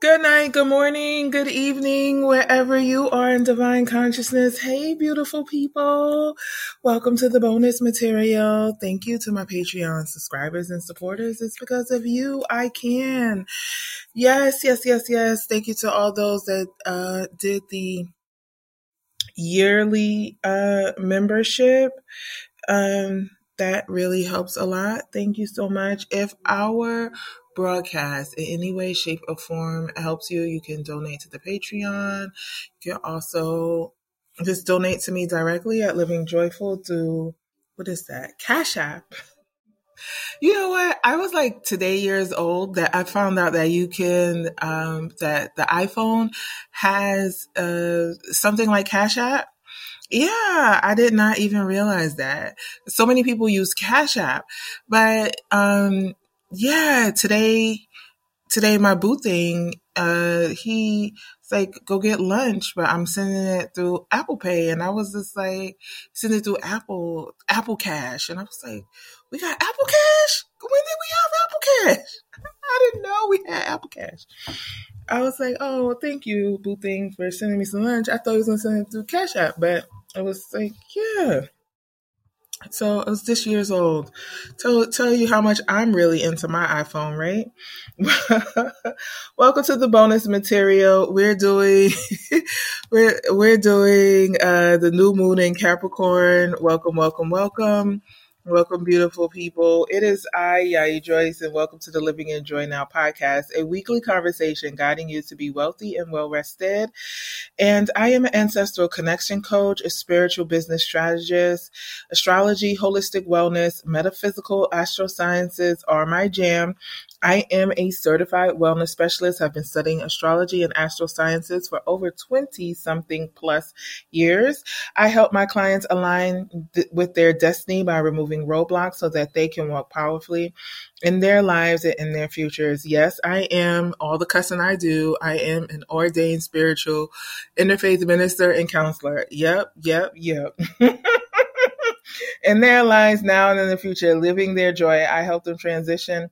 Good night, good morning, good evening, wherever you are in divine consciousness. Hey, beautiful people. Welcome to the bonus material. Thank you to my Patreon subscribers and supporters. It's because of you I can. Yes, yes, yes, yes. Thank you to all those that uh, did the yearly uh, membership. Um, that really helps a lot. Thank you so much. If our broadcast in any way, shape, or form helps you, you can donate to the Patreon. You can also just donate to me directly at Living Joyful through what is that? Cash App. You know what? I was like today years old that I found out that you can um, that the iPhone has uh, something like Cash App. Yeah, I did not even realize that. So many people use Cash App, but um, yeah, today, today my boo thing, uh, he like, go get lunch, but I'm sending it through Apple Pay. And I was just like, sending it through Apple, Apple Cash. And I was like, we got Apple Cash? When did we have Apple Cash? I didn't know we had Apple Cash. I was like, oh, thank you, Boo Thing, for sending me some lunch. I thought he was going to send it through Cash App, but I was like, yeah. So I was this years old. Tell tell you how much I'm really into my iPhone, right? Welcome to the bonus material. We're doing we're we're doing uh the new moon in Capricorn. Welcome, welcome, welcome. Welcome, beautiful people. It is I, Yayi Joyce, and welcome to the Living in Joy Now podcast, a weekly conversation guiding you to be wealthy and well rested. And I am an ancestral connection coach, a spiritual business strategist, astrology, holistic wellness, metaphysical, astrosciences are my jam. I am a certified wellness specialist. I've been studying astrology and astrosciences for over 20 something plus years. I help my clients align th- with their destiny by removing roadblocks so that they can walk powerfully in their lives and in their futures. Yes, I am all the cussing I do. I am an ordained spiritual interfaith minister and counselor. Yep, yep, yep. in their lives now and in the future, living their joy. I help them transition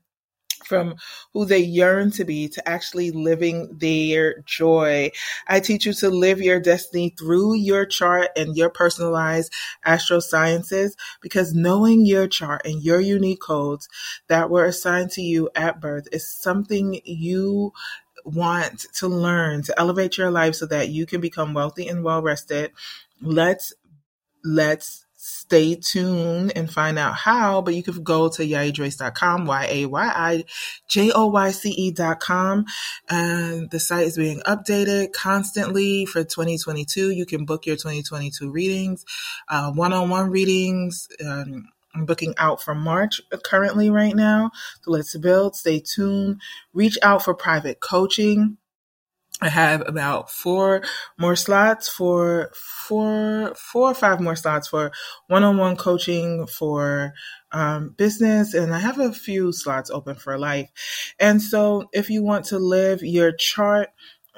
from who they yearn to be to actually living their joy. I teach you to live your destiny through your chart and your personalized astro sciences because knowing your chart and your unique codes that were assigned to you at birth is something you want to learn to elevate your life so that you can become wealthy and well rested. Let's let's stay tuned and find out how, but you can go to yayijoyce.com, Y-A-Y-I-J-O-Y-C-E.com. And the site is being updated constantly for 2022. You can book your 2022 readings, uh, one-on-one readings, um, I'm booking out for March currently right now. So let's build. Stay tuned. Reach out for private coaching. I have about four more slots for four, four or five more slots for one-on-one coaching for um, business, and I have a few slots open for life. And so, if you want to live your chart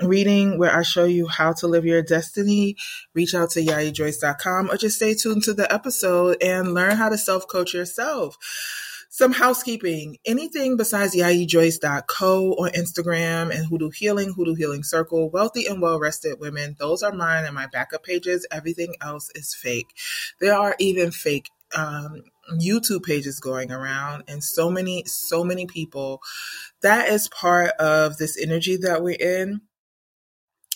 reading where I show you how to live your destiny, reach out to yayijoyce.com or just stay tuned to the episode and learn how to self coach yourself. Some housekeeping. Anything besides yayijoyce.co on Instagram and Hoodoo Healing, Hoodoo Healing Circle, Wealthy and Well Rested Women. Those are mine and my backup pages. Everything else is fake. There are even fake um, YouTube pages going around and so many, so many people. That is part of this energy that we're in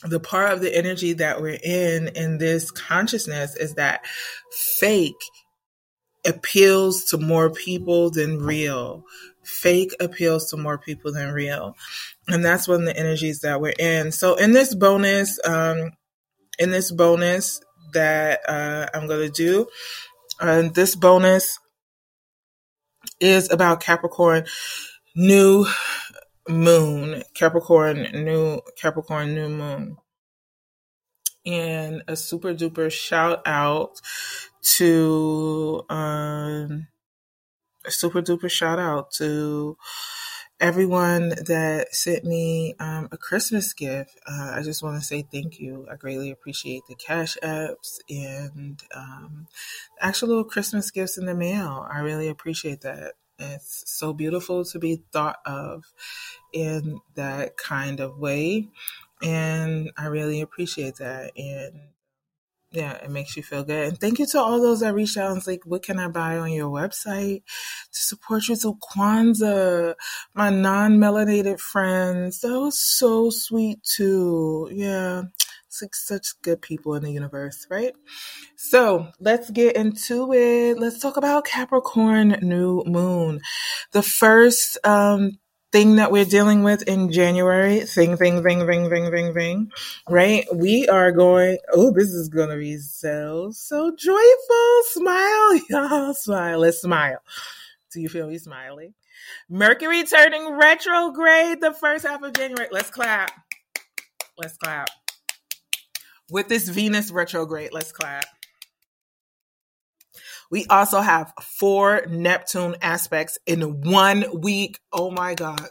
the part of the energy that we're in in this consciousness is that fake appeals to more people than real. Fake appeals to more people than real. And that's one of the energies that we're in. So in this bonus, um, in this bonus that uh, I'm going to do, uh, this bonus is about Capricorn new moon, Capricorn new Capricorn new moon. And a super duper shout out to um, a super duper shout out to everyone that sent me um, a Christmas gift. Uh, I just want to say thank you. I greatly appreciate the cash apps and um, actual little Christmas gifts in the mail. I really appreciate that. It's so beautiful to be thought of in that kind of way. And I really appreciate that. And yeah, it makes you feel good. And thank you to all those that reached out and was like, what can I buy on your website to support you to Kwanzaa? My non-melanated friends. That was so sweet too. Yeah. Such good people in the universe, right? So let's get into it. Let's talk about Capricorn new moon. The first um, thing that we're dealing with in January, thing, thing, thing, thing, thing, thing, thing, right? We are going, oh, this is going to be so, so joyful. Smile, y'all. Smile. Let's smile. Do you feel me smiling? Mercury turning retrograde the first half of January. Let's clap. Let's clap. With this Venus retrograde, let's clap. We also have four Neptune aspects in one week. Oh my God.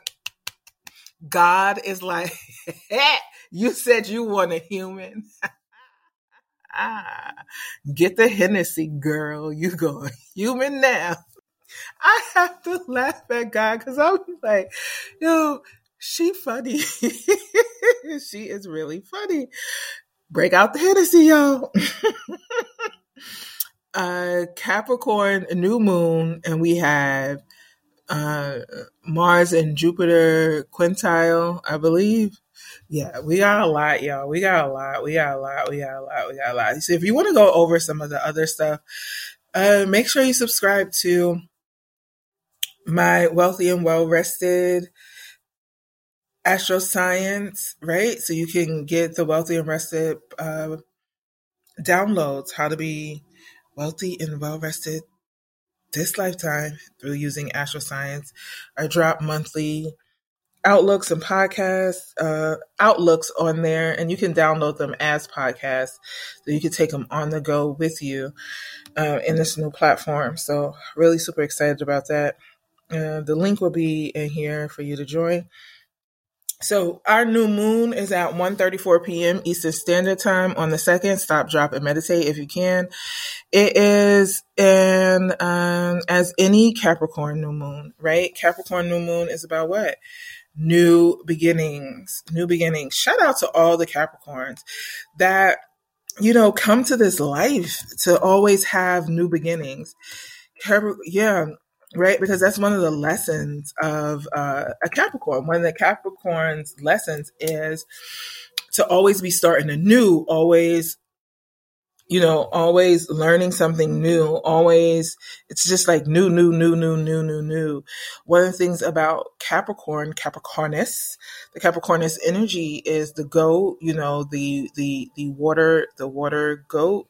God is like, you said you want a human. get the Hennessy, girl. You go human now. I have to laugh at God because I'm like, yo, she funny. she is really funny. Break out the Hennessy, y'all. Uh, Capricorn new moon, and we have uh, Mars and Jupiter quintile, I believe. Yeah, we got a lot, y'all. We got a lot. We got a lot. We got a lot. We got a lot. So if you want to go over some of the other stuff, uh, make sure you subscribe to my wealthy and well rested astro science, right? So you can get the wealthy and rested uh, downloads, how to be wealthy and well rested this lifetime through using astro science. I drop monthly outlooks and podcasts, uh, outlooks on there, and you can download them as podcasts. So you can take them on the go with you uh, in this new platform. So really super excited about that. Uh, the link will be in here for you to join. So our new moon is at 1.34 p.m. Eastern Standard Time on the second. Stop, drop, and meditate if you can. It is an um, as any Capricorn new moon, right? Capricorn new moon is about what? New beginnings. New beginnings. Shout out to all the Capricorns that you know come to this life to always have new beginnings. Yeah, right? Because that's one of the lessons of uh, a Capricorn. One of the Capricorn's lessons is to always be starting anew, always, you know, always learning something new, always, it's just like new, new, new, new, new, new, new. One of the things about Capricorn, Capricornus, the Capricornus energy is the goat, you know, the, the, the water, the water goat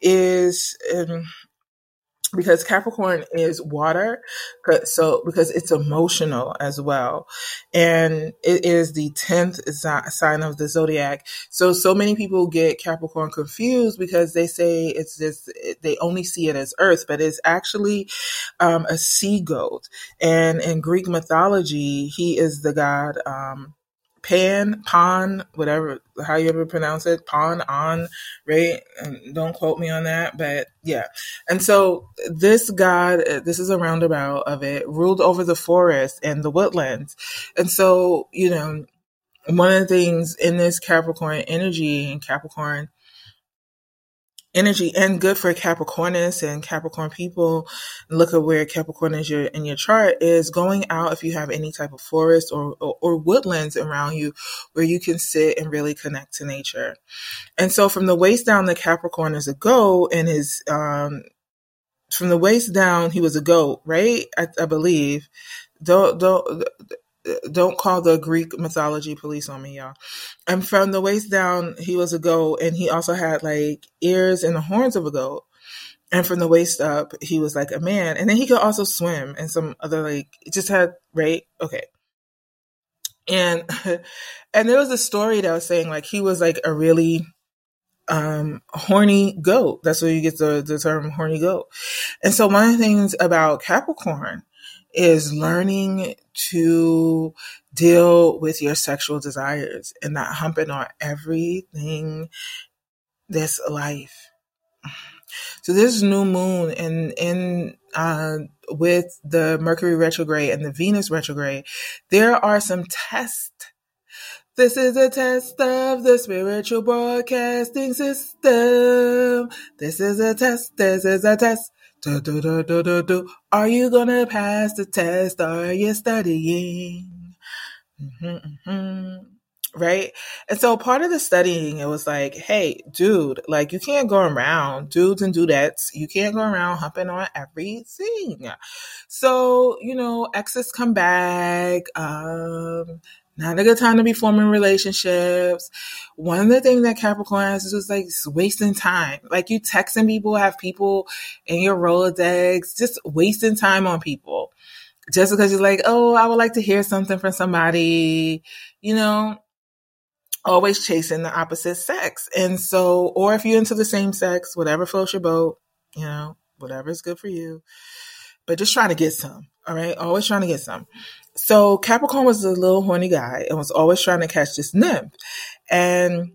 is, um, because Capricorn is water, so because it's emotional as well, and it is the tenth sign of the zodiac. So so many people get Capricorn confused because they say it's this they only see it as Earth, but it's actually um, a sea goat, and in Greek mythology, he is the god. Um, Pan, Pan, whatever, how you ever pronounce it, Pan, on, right? And don't quote me on that, but yeah. And so this God, uh, this is a roundabout of it, ruled over the forest and the woodlands. And so, you know, one of the things in this Capricorn energy and Capricorn energy and good for Capricornus and Capricorn people. Look at where Capricorn is your, in your chart is going out if you have any type of forest or, or, or woodlands around you where you can sit and really connect to nature. And so from the waist down, the Capricorn is a go and his, um, from the waist down, he was a goat, right? I, I believe. Don't, don't, don't call the Greek mythology police on me, y'all. And from the waist down, he was a goat, and he also had like ears and the horns of a goat. And from the waist up, he was like a man, and then he could also swim and some other like it just had right, okay. And and there was a story that was saying like he was like a really um horny goat. That's where you get the the term horny goat. And so one of the things about Capricorn is learning to deal with your sexual desires and not humping on everything that's life. So this new moon and in uh, with the Mercury retrograde and the Venus retrograde, there are some tests. This is a test of the spiritual broadcasting system. This is a test. This is a test. Do, do, do, do, do, do. Are you gonna pass the test? Are you studying? Mm-hmm, mm-hmm right? And so part of the studying, it was like, hey, dude, like you can't go around dudes and dudettes. You can't go around humping on everything. So, you know, exes come back. Um, not a good time to be forming relationships. One of the things that Capricorn has is just like wasting time. Like you texting people, have people in your Rolodex, just wasting time on people. Just because you're like, oh, I would like to hear something from somebody, you know, always chasing the opposite sex. And so, or if you're into the same sex, whatever floats your boat, you know, whatever is good for you, but just trying to get some. All right. Always trying to get some. So Capricorn was a little horny guy and was always trying to catch this nymph and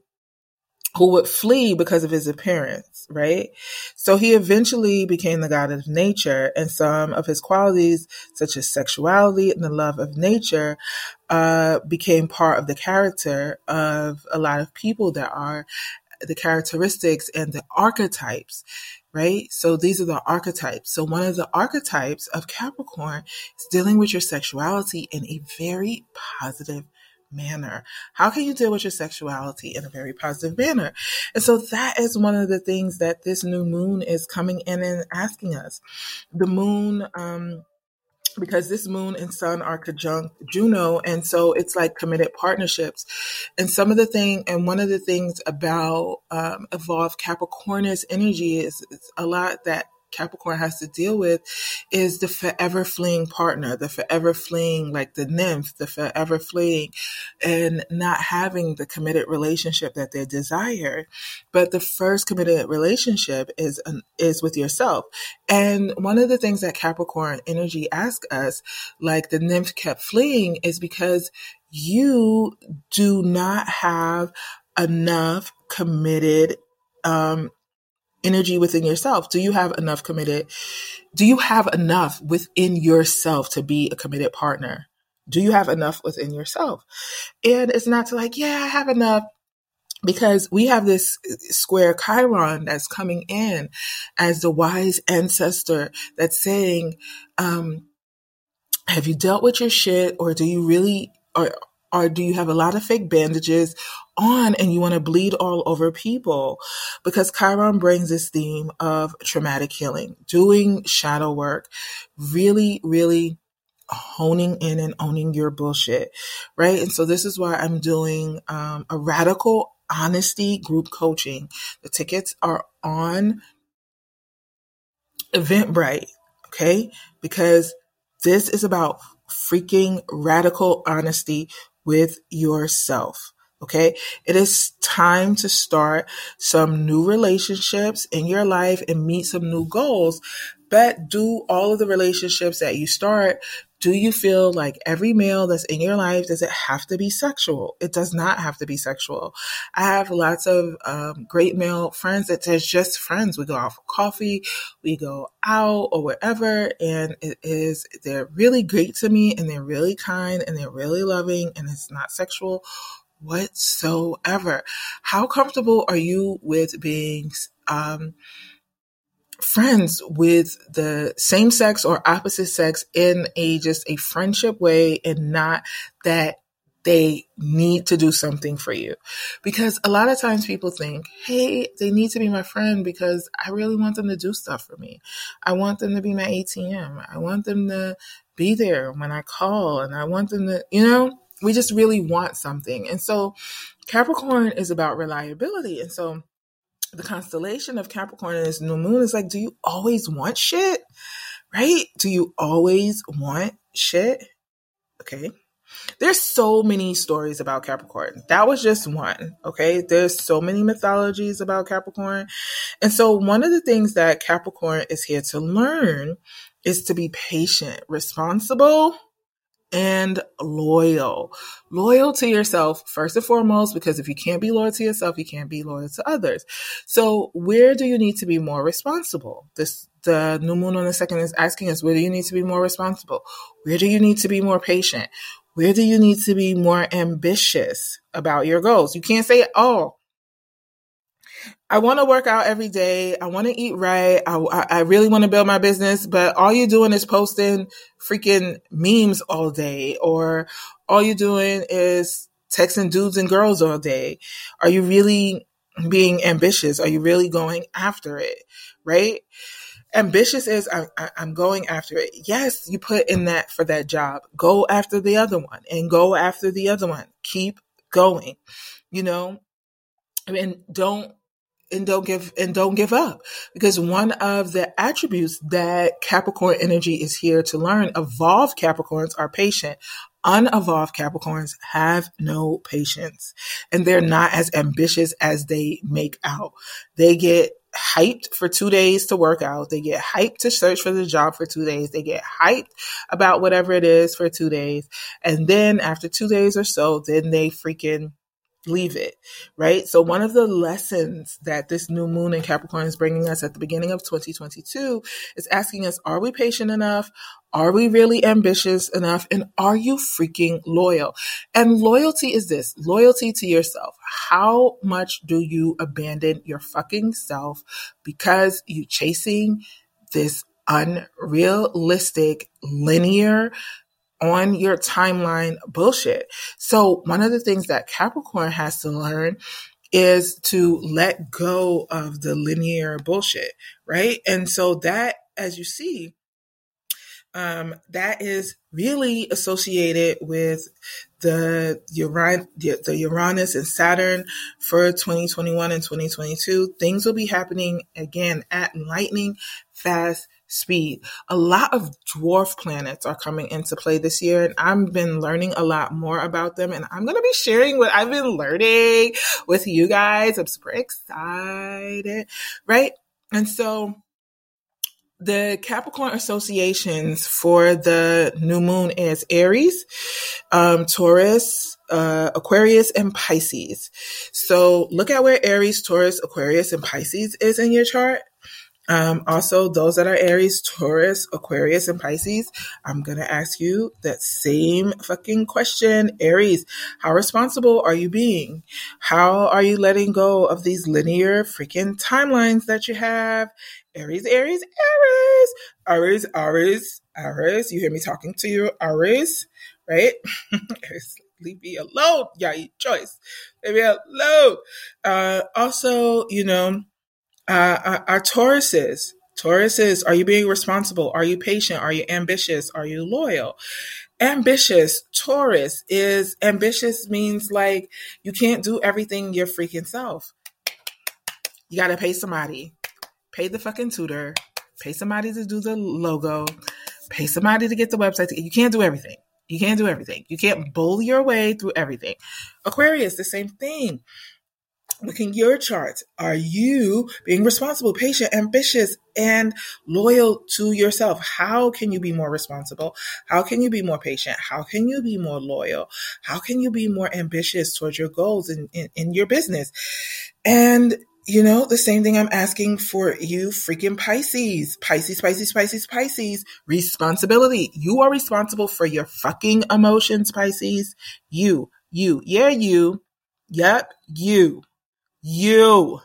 who would flee because of his appearance, right? So he eventually became the god of nature and some of his qualities, such as sexuality and the love of nature, uh, became part of the character of a lot of people that are the characteristics and the archetypes, right? So these are the archetypes. So one of the archetypes of Capricorn is dealing with your sexuality in a very positive manner. How can you deal with your sexuality in a very positive manner? And so that is one of the things that this new moon is coming in and asking us. The moon, um, because this moon and sun are conjunct Juno. And so it's like committed partnerships. And some of the thing, and one of the things about um, evolved Capricornus energy is, is a lot that Capricorn has to deal with is the forever fleeing partner, the forever fleeing, like the nymph, the forever fleeing, and not having the committed relationship that they desire. But the first committed relationship is is with yourself. And one of the things that Capricorn energy asks us, like the nymph kept fleeing, is because you do not have enough committed um, energy within yourself? Do you have enough committed? Do you have enough within yourself to be a committed partner? Do you have enough within yourself? And it's not to like, yeah, I have enough because we have this square Chiron that's coming in as the wise ancestor that's saying, um, have you dealt with your shit or do you really, or, or do you have a lot of fake bandages on and you want to bleed all over people? Because Chiron brings this theme of traumatic healing, doing shadow work, really, really honing in and owning your bullshit, right? And so this is why I'm doing um, a radical honesty group coaching. The tickets are on Eventbrite, okay? Because this is about freaking radical honesty with yourself. Okay. It is time to start some new relationships in your life and meet some new goals. But do all of the relationships that you start do you feel like every male that's in your life does it have to be sexual it does not have to be sexual i have lots of um, great male friends that says just friends we go out for coffee we go out or whatever and it is they're really great to me and they're really kind and they're really loving and it's not sexual whatsoever how comfortable are you with being um, friends with the same sex or opposite sex in a just a friendship way and not that they need to do something for you. Because a lot of times people think, hey, they need to be my friend because I really want them to do stuff for me. I want them to be my ATM. I want them to be there when I call and I want them to, you know, we just really want something. And so Capricorn is about reliability. And so the constellation of Capricorn and this new moon is like, do you always want shit? Right? Do you always want shit? Okay. There's so many stories about Capricorn. That was just one. Okay. There's so many mythologies about Capricorn. And so one of the things that Capricorn is here to learn is to be patient, responsible, and loyal. Loyal to yourself, first and foremost, because if you can't be loyal to yourself, you can't be loyal to others. So where do you need to be more responsible? This, the new moon on the second is asking us, where do you need to be more responsible? Where do you need to be more patient? Where do you need to be more ambitious about your goals? You can't say, oh, I want to work out every day. I want to eat right. I, I really want to build my business, but all you're doing is posting freaking memes all day, or all you're doing is texting dudes and girls all day. Are you really being ambitious? Are you really going after it? Right? Ambitious is I, I'm going after it. Yes, you put in that for that job. Go after the other one and go after the other one. Keep going. You know, mean, don't and don't give and don't give up. Because one of the attributes that capricorn energy is here to learn evolved capricorns are patient. Unevolved capricorns have no patience. And they're not as ambitious as they make out. They get hyped for two days to work out. They get hyped to search for the job for two days. They get hyped about whatever it is for two days. And then after two days or so then they freaking leave it, right? So one of the lessons that this new moon in Capricorn is bringing us at the beginning of 2022 is asking us, are we patient enough? Are we really ambitious enough? And are you freaking loyal? And loyalty is this, loyalty to yourself. How much do you abandon your fucking self because you chasing this unrealistic linear on your timeline bullshit. So one of the things that Capricorn has to learn is to let go of the linear bullshit, right? And so that, as you see, um, that is really associated with the, Uran- the Uranus and Saturn for 2021 and 2022. Things will be happening again at lightning fast speed. A lot of dwarf planets are coming into play this year, and I've been learning a lot more about them. And I'm going to be sharing what I've been learning with you guys. I'm super excited, right? And so the Capricorn associations for the new moon is Aries, um, Taurus, uh, Aquarius, and Pisces. So look at where Aries, Taurus, Aquarius, and Pisces is in your chart. Um, also, those that are Aries, Taurus, Aquarius, and Pisces, I'm going to ask you that same fucking question. Aries, how responsible are you being? How are you letting go of these linear freaking timelines that you have? Aries, Aries, Aries, Aries, Aries, Aries. You hear me talking to you, Aries, right? leave me alone. Yeah, choice. Leave me alone. Uh, also, you know, uh, our Tauruses. Tauruses, are you being responsible? Are you patient? Are you ambitious? Are you loyal? Ambitious, Taurus is ambitious means like you can't do everything your freaking self. You got to pay somebody. Pay the fucking tutor. Pay somebody to do the logo. Pay somebody to get the website. You can't do everything. You can't do everything. You can't bull your way through everything. Aquarius, the same thing. Looking your chart. Are you being responsible, patient, ambitious, and loyal to yourself? How can you be more responsible? How can you be more patient? How can you be more loyal? How can you be more ambitious towards your goals in, in, in your business? And you know, the same thing I'm asking for you freaking Pisces. Pisces, Pisces, Pisces, Pisces. Responsibility. You are responsible for your fucking emotions, Pisces. You, you, yeah, you. Yep, you. You.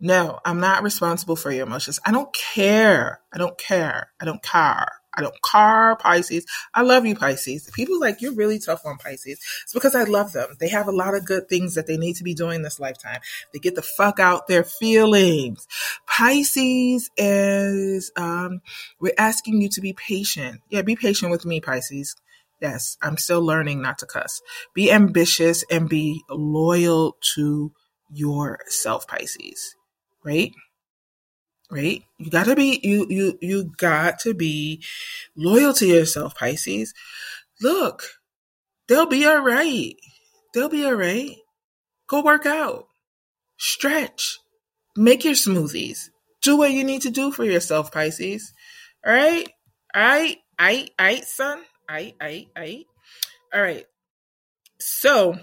No, I'm not responsible for your emotions. I don't care. I don't care. I don't care. I don't care, Pisces. I love you, Pisces. People like, you're really tough on Pisces. It's because I love them. They have a lot of good things that they need to be doing this lifetime. They get the fuck out their feelings. Pisces is, um, we're asking you to be patient. Yeah, be patient with me, Pisces. Yes, I'm still learning not to cuss. Be ambitious and be loyal to yourself, Pisces, right? Right? You gotta be, you, you, you got to be loyal to yourself, Pisces. Look, they'll be all right. They'll be all right. Go work out, stretch, make your smoothies, do what you need to do for yourself, Pisces. All right? All right? I, I, son. I, I, I. All right. So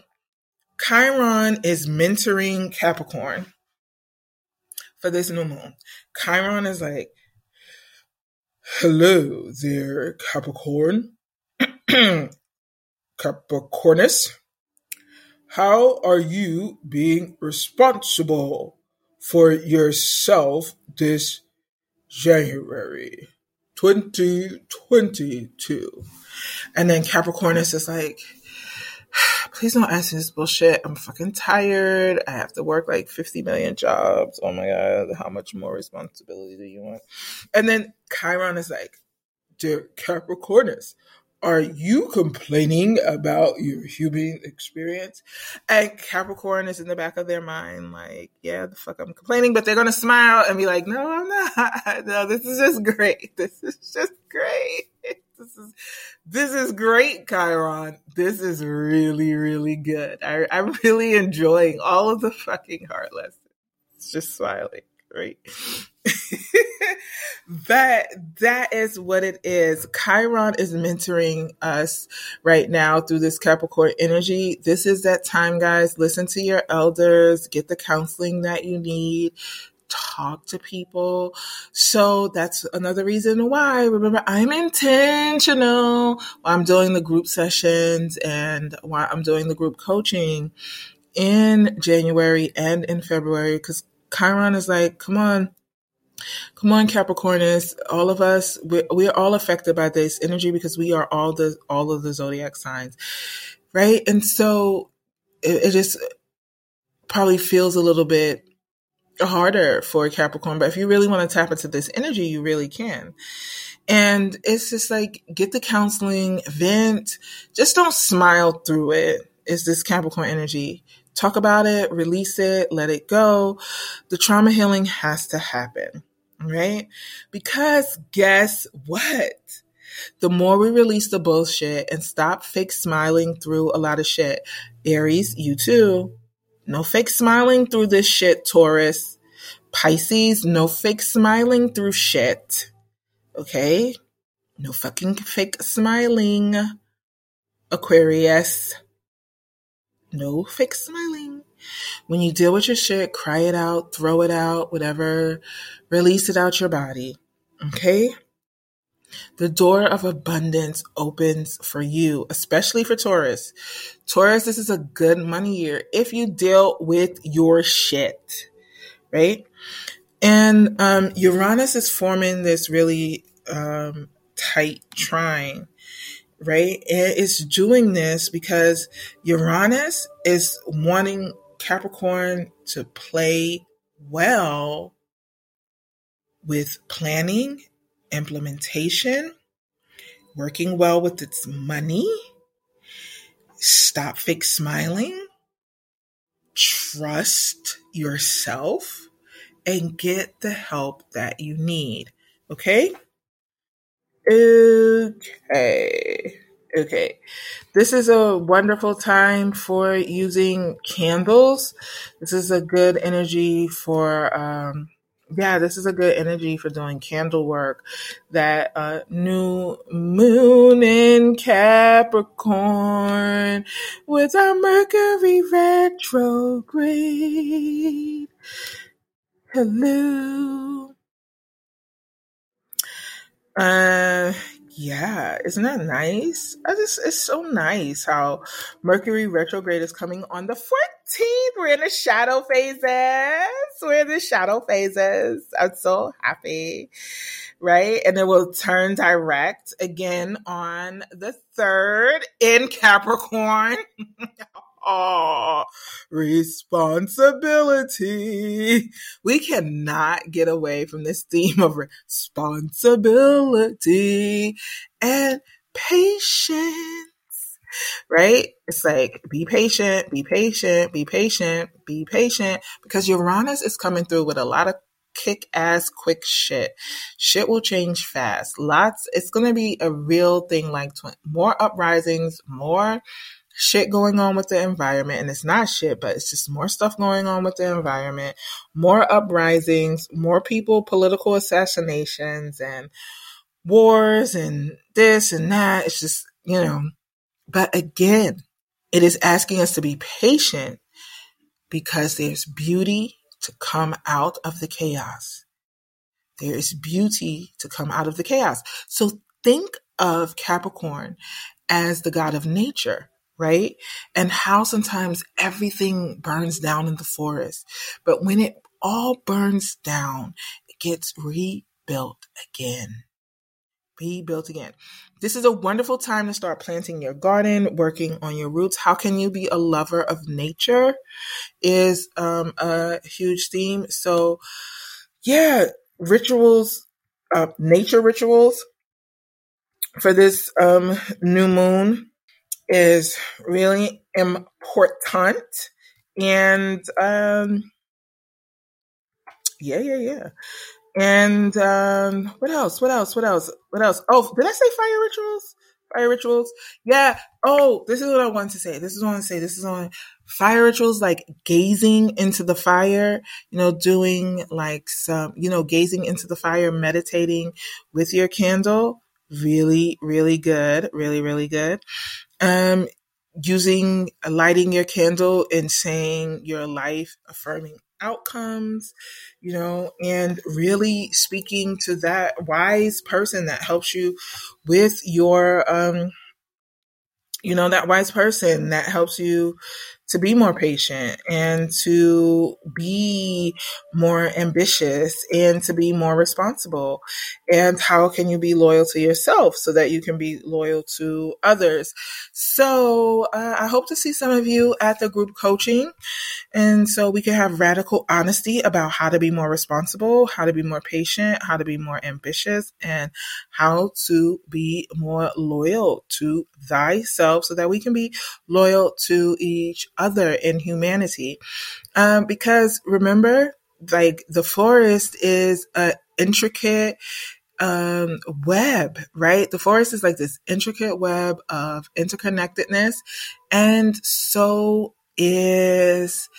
Chiron is mentoring Capricorn for this new moon. Chiron is like, hello there, Capricorn. Capricornus. How are you being responsible for yourself this January 2022? And then Capricornus is like, please don't ask me this bullshit. I'm fucking tired. I have to work like 50 million jobs. Oh my God. How much more responsibility do you want? And then Chiron is like, dear Capricornus, are you complaining about your human experience? And Capricorn is in the back of their mind, like, yeah, the fuck I'm complaining, but they're gonna smile and be like, no, I'm not. No, this is just great. This is just great. This is this is great, Chiron. This is really, really good. I, I'm really enjoying all of the fucking heart lessons. It's just smiling. right? that that is what it is. Chiron is mentoring us right now through this Capricorn energy. This is that time, guys. Listen to your elders, get the counseling that you need. Talk to people. So that's another reason why. Remember, I'm intentional while I'm doing the group sessions and while I'm doing the group coaching in January and in February because Chiron is like, come on, Come on, Capricornus. All of us, we're, we're all affected by this energy because we are all the, all of the zodiac signs. Right. And so it, it just probably feels a little bit harder for Capricorn. But if you really want to tap into this energy, you really can. And it's just like, get the counseling, vent, just don't smile through it. Is this Capricorn energy? Talk about it, release it, let it go. The trauma healing has to happen right? Because guess what? The more we release the bullshit and stop fake smiling through a lot of shit, Aries, you too. No fake smiling through this shit, Taurus. Pisces, no fake smiling through shit. Okay? No fucking fake smiling. Aquarius. No fake smiling. When you deal with your shit, cry it out, throw it out, whatever, release it out your body. Okay? The door of abundance opens for you, especially for Taurus. Taurus, this is a good money year if you deal with your shit, right? And um, Uranus is forming this really um, tight trine right? And it's doing this because Uranus is wanting Capricorn to play well with planning, implementation, working well with its money, stop fake smiling, trust yourself, and get the help that you need. Okay? Okay. Okay. This is a wonderful time for using candles. This is a good energy for, um, yeah, this is a good energy for doing candle work. That uh, new moon in Capricorn with our Mercury retrograde. Hello. Uh, yeah, isn't that nice? I just it's so nice how Mercury retrograde is coming on the 14th. We're in the shadow phases. We're in the shadow phases. I'm so happy. Right? And it will turn direct again on the third in Capricorn. Oh, responsibility. We cannot get away from this theme of responsibility and patience, right? It's like, be patient, be patient, be patient, be patient, because Uranus is coming through with a lot of kick ass quick shit. Shit will change fast. Lots, it's going to be a real thing like tw- more uprisings, more shit going on with the environment and it's not shit but it's just more stuff going on with the environment more uprisings more people political assassinations and wars and this and that it's just you know But again, it is asking us to be patient because there's beauty to come out of the chaos. There is beauty to come out of the chaos. So think of Capricorn as the god of nature, right? And how sometimes everything burns down in the forest. But when it all burns down, it gets rebuilt again. Rebuilt again. This is a wonderful time to start planting your garden, working on your roots. How can you be a lover of nature? Is um, a huge theme. So, yeah, rituals, uh, nature rituals for this um, new moon is really important. And um, yeah, yeah, yeah. And um, what else? What else? What else? What else? Oh, did I say fire rituals? Fire rituals? Yeah. Oh, this is what I want to say. This is what I want to say. This is on fire rituals, like gazing into the fire, you know, doing like some, you know, gazing into the fire, meditating with your candle. Really, really good. Really, really good. Um, using lighting your candle and saying your life affirming outcomes, you know, and really speaking to that wise person that helps you with your, um, you know, that wise person that helps you to be more patient and to be more ambitious and to be more responsible. And how can you be loyal to yourself so that you can be loyal to others? So uh, I hope to see some of you at the group coaching. And so we can have radical honesty about how to be more responsible, how to be more patient, how to be more ambitious, and how to be more loyal to thyself so that we can be loyal to each other in humanity. Um, because remember, like the forest is an intricate um, web, right? The forest is like this intricate web of interconnectedness. And so is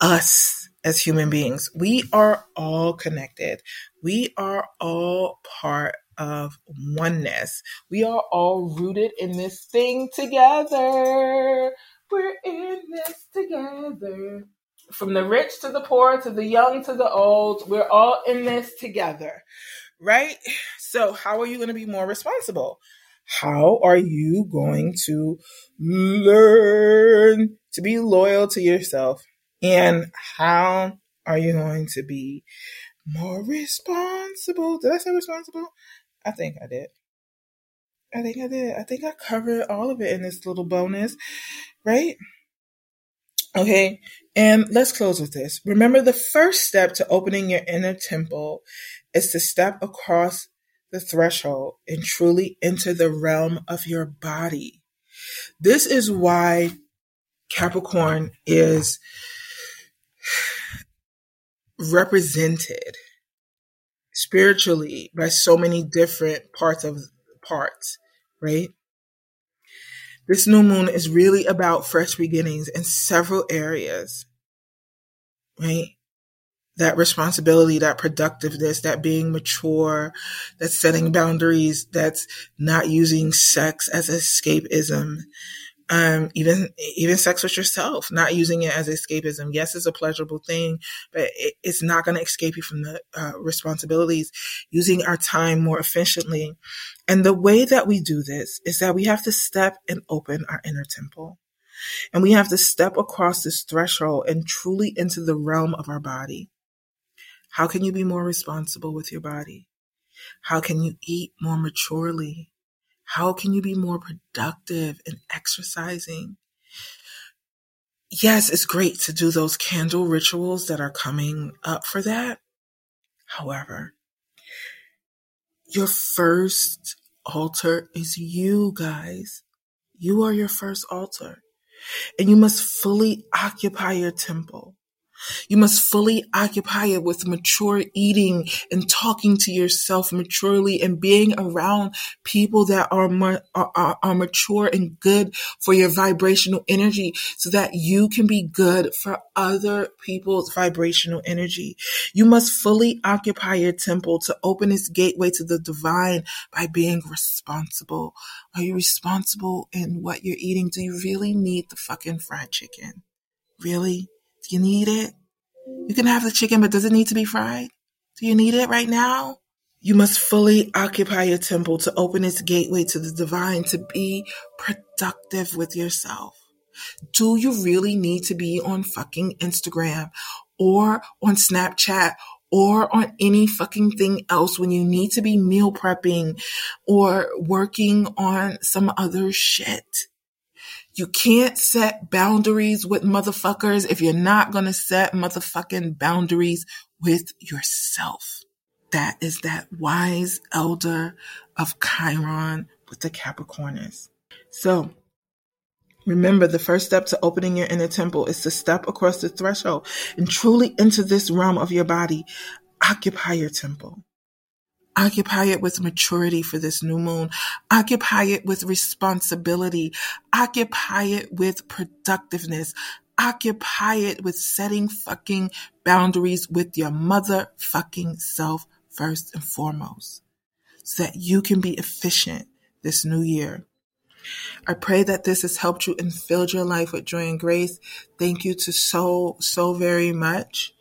us as human beings. We are all connected. We are all part of oneness. We are all rooted in this thing together. We're in this together. From the rich to the poor, to the young to the old, we're all in this together, right? So, how are you going to be more responsible? How are you going to learn to be loyal to yourself? And how are you going to be more responsible? Did I say responsible? I think I did. I think I did. I think I covered all of it in this little bonus, right? Okay, and let's close with this. Remember, the first step to opening your inner temple is to step across the threshold and truly enter the realm of your body. This is why Capricorn is represented spiritually by so many different parts of parts, right? This new moon is really about fresh beginnings in several areas, right? That responsibility, that productiveness, that being mature, that setting boundaries, that's not using sex as escapism, um, even even sex with yourself, not using it as escapism. Yes, it's a pleasurable thing, but it, it's not going to escape you from the uh, responsibilities. Using our time more efficiently, and the way that we do this is that we have to step and open our inner temple, and we have to step across this threshold and truly into the realm of our body. How can you be more responsible with your body? How can you eat more maturely? How can you be more productive in exercising? Yes, it's great to do those candle rituals that are coming up for that. However, your first altar is you guys. You are your first altar and you must fully occupy your temple. You must fully occupy it with mature eating and talking to yourself maturely and being around people that are, are, are, mature and good for your vibrational energy so that you can be good for other people's vibrational energy. You must fully occupy your temple to open its gateway to the divine by being responsible. Are you responsible in what you're eating? Do you really need the fucking fried chicken? Really? Do you need it? You can have the chicken, but does it need to be fried? Do you need it right now? You must fully occupy your temple to open its gateway to the divine, to be productive with yourself. Do you really need to be on fucking Instagram or on Snapchat or on any fucking thing else when you need to be meal prepping or working on some other shit? You can't set boundaries with motherfuckers if you're not going to set motherfucking boundaries with yourself. That is that wise elder of Chiron with the Capricornus. So remember the first step to opening your inner temple is to step across the threshold and truly enter this realm of your body. Occupy your temple. Occupy it with maturity for this new moon. Occupy it with responsibility. Occupy it with productiveness. Occupy it with setting fucking boundaries with your motherfucking self first and foremost so that you can be efficient this new year. I pray that this has helped you and filled your life with joy and grace. Thank you to so, so very much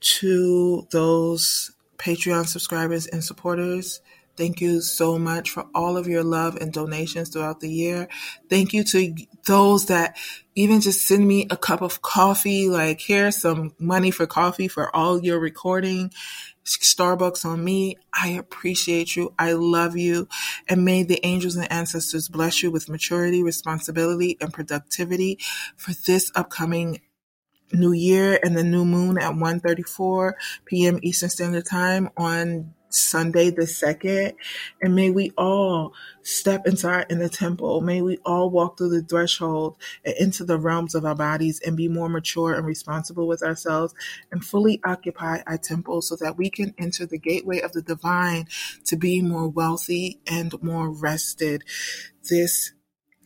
to those Patreon subscribers and supporters. Thank you so much for all of your love and donations throughout the year. Thank you to those that even just send me a cup of coffee, like here's some money for coffee for all your recording. Starbucks on me. I appreciate you. I love you. And may the angels and ancestors bless you with maturity, responsibility, and productivity for this upcoming New Year and the new moon at 1:34 p.m. Eastern Standard Time on Sunday the 2nd. And may we all step into our inner temple. May we all walk through the threshold and into the realms of our bodies and be more mature and responsible with ourselves and fully occupy our temple so that we can enter the gateway of the divine to be more wealthy and more rested this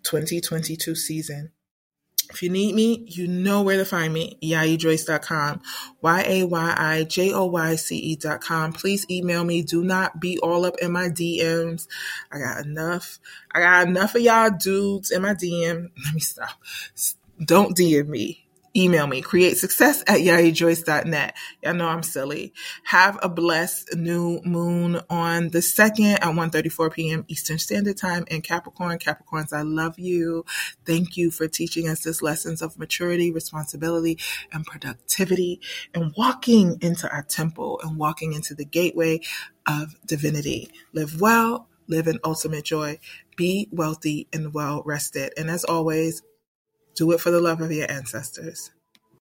2022 season. If you need me, you know where to find me, yayijoyce.com, Y-A-Y-I-J-O-Y-C-E.com. Please email me. Do not be all up in my DMs. I got enough. I got enough of y'all dudes in my DM. Let me stop. Don't DM me email me create success at yayijoyce.net y'all know i'm silly. Have a blessed new moon on the second at 1.34 p.m eastern standard time. In capricorn capricorns i love you. Thank you for teaching us this lessons of maturity responsibility and productivity and walking into our temple and walking into the gateway of divinity. Live well live in ultimate joy be wealthy and well rested. And as always do it for the love of your ancestors.